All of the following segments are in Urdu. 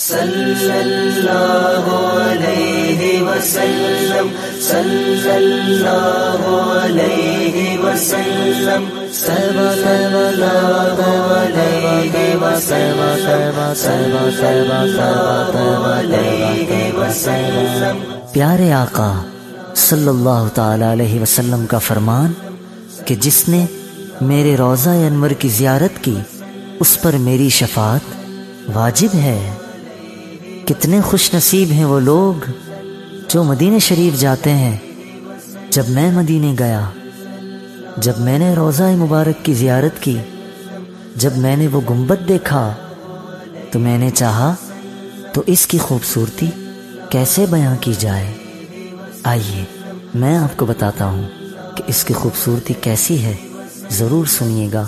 صلی اللہ علیہ وسلم صلی اللہ علیہ وسلم سلم سلم علیہ وسلم. سلم سلم علیہ وسلم پیارے آقا، صلی اللہ تعالی علیہ وسلم کا فرمان کہ جس نے میرے روزہ انور کی زیارت کی، اس پر میری شفاعت واجب ہے۔ کتنے خوش نصیب ہیں وہ لوگ جو مدینہ شریف جاتے ہیں۔ جب میں مدینے گیا، جب میں نے روزہ مبارک کی زیارت کی، جب میں نے وہ گنبد دیکھا، تو میں نے چاہا، تو اس کی خوبصورتی کیسے بیاں کی جائے؟ آئیے، میں آپ کو بتاتا ہوں کہ اس کی خوبصورتی کیسی ہے۔ ضرور سنیے گا۔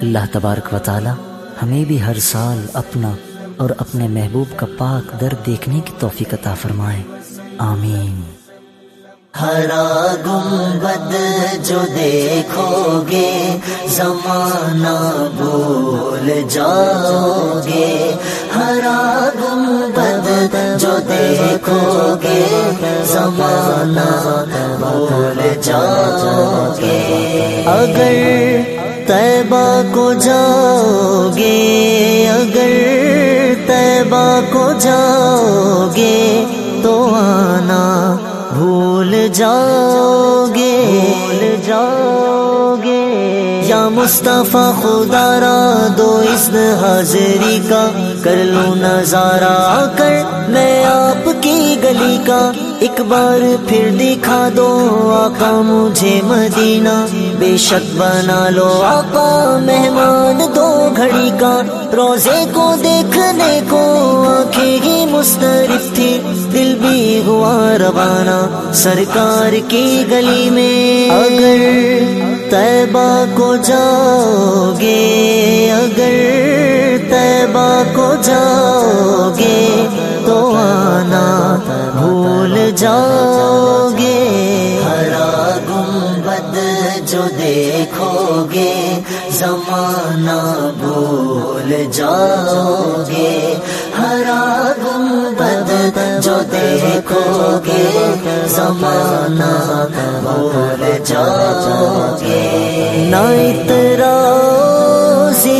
اللہ تبارک و تعالی ہمیں بھی ہر سال اپنا اور اپنے محبوب کا پاک در دیکھنے کی توفیق عطا فرمائے۔ آمین۔ ہرا گنبد جو دیکھو گے، زمانہ بھول جاؤ گے۔ ہرا گنبد جو دیکھو گے، زمانہ بھول جاؤ گے۔ اگر طیبہ کو جاؤ گے، اگر طیبہ کو جاؤ گے تو آنا بھول جاؤ گے بھول جاؤ مصطفیٰ خدا را دو اس حاضری کا کر لو نظارہ کر میں آپ کی گلی کا ایک بار پھر دکھا دو آقا مجھے مدینہ بے شک بنا لو آقا مہمان دو گھڑی کا روزے کو دیکھنے کو آنکھیں ہی مسترف تھی دل بھی ہوا روانہ سرکار کی گلی میں اگر طیبہ کو جاؤ گے، اگر طیبہ کو جاؤ گے تو آنا بھول جاؤ گے۔ ہرا گنبد جو دیکھو گے، زمانہ بھول جاؤ گے۔ دیکھو گے زمانہ بھول جاؤ گے نہ اترا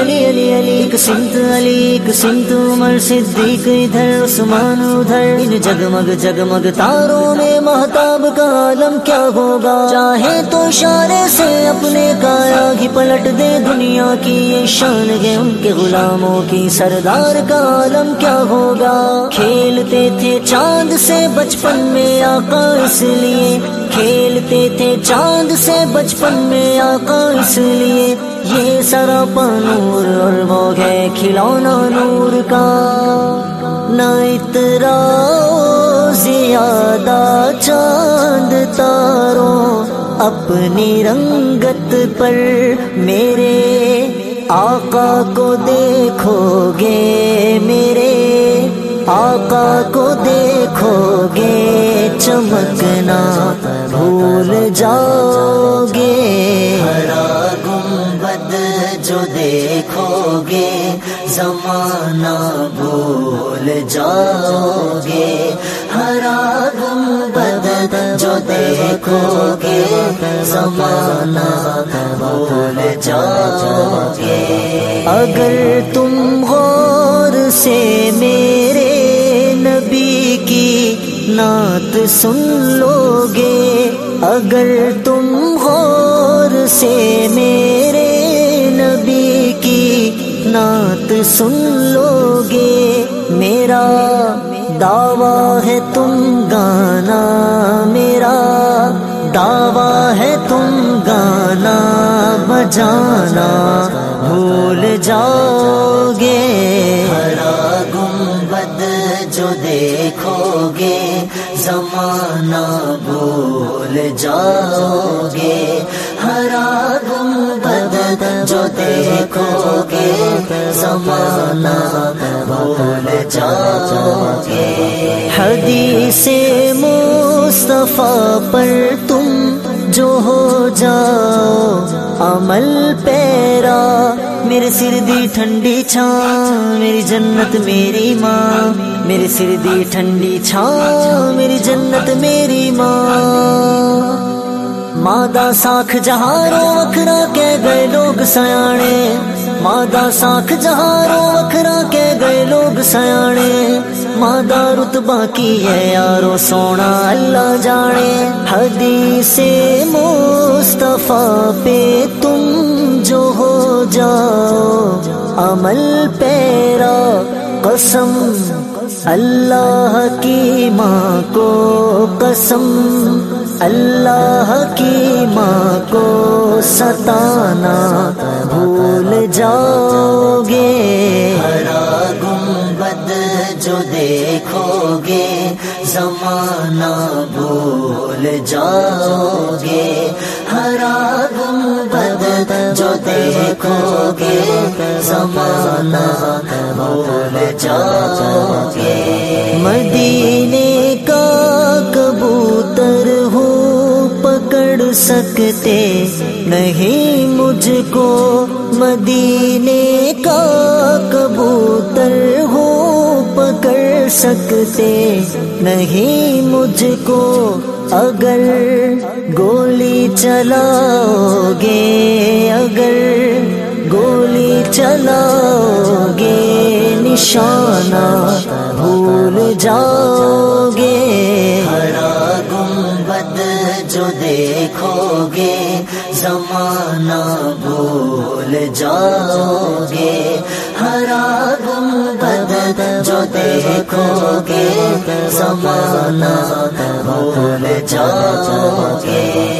علی علی علی، ایک سمت علی، ایک سمت عمر صدیق، ادھر عثمان، ادھر ان جگمگ جگمگ تاروں میں محتاب کا عالم کیا ہوگا؟ چاہے تو اشارے سے اپنے کایا ہی پلٹ دے دنیا کی، یہ شان ہے ان کے غلاموں کی۔ سردار کا عالم کیا ہوگا؟ کھیلتے تھے چاند سے بچپن میں آقا، اس لیے کھیلتے تھے چاند سے بچپن میں آقا، اس لیے یہ سراپا نور اور وہ ہے کھلونا نور کا۔ نہ اترا زیادہ چاند تاروں اپنی رنگت پر میرے آقا کو دیکھو گے میرے آقا کو دیکھو گے چمکنا بھول جاؤ گے۔ دیکھو گے زمانہ بھول جاؤ گے ہرا گنبد جو دیکھو گے زمانہ بھول جاؤ گے اگر تم غور سے میرے نبی کی نعت سن لو گے اگر تم غور سے میرے نعت سن لو گے میرا دعویٰ ہے تم گانا، میرا دعویٰ ہے تم گانا، بجانا بھول جاؤ گے ہرا گنبد جو دیکھو گے، زمانہ بھول جاؤ۔ جاؤ گے حدیث مصطفیٰ پر تم جو ہو جاؤ، عمل پیرا، میرے سر دی ٹھنڈی چھان میری جنت میری ماں۔ میرے سر دی ٹھنڈی چھان میری جنت میری ماں۔ مادا ساکھ جہارو وکھرا کے گئے لوگ سیانے۔ مادا ساکھ جہارو وکھرا کے گئے لوگ سیانے۔ مادا رتبہ کی ہے یارو سونا، اللہ جانے۔ حدیث مصطفیٰ پہ تم جو ہو جاؤ۔ عمل پیرا، قسم۔ اللہ کی ماں کو قسم۔ اللہ کی ماں کو ستانا۔ جاؤ گے ہرا گنبد جو دیکھو گے زمانہ بھول جاؤ گے ہرا گنبد جو دیکھو گے زمانہ بھول جاؤ گے مدینے کا کبوتر ہو پکڑ سکتے نہیں مجھ کو۔ مدینے کا کبوتر ہو پکڑ سکتے نہیں مجھ کو اگر گولی چلاؤ گے اگر گولی چلاؤ گے نشانہ بھول جاؤ گے ہرا گنبد جو دیکھو گے، زمانہ بھول بھول جاؤ گے ہرا گنبد جو دیکھو گے زمانہ بھول جاؤ گے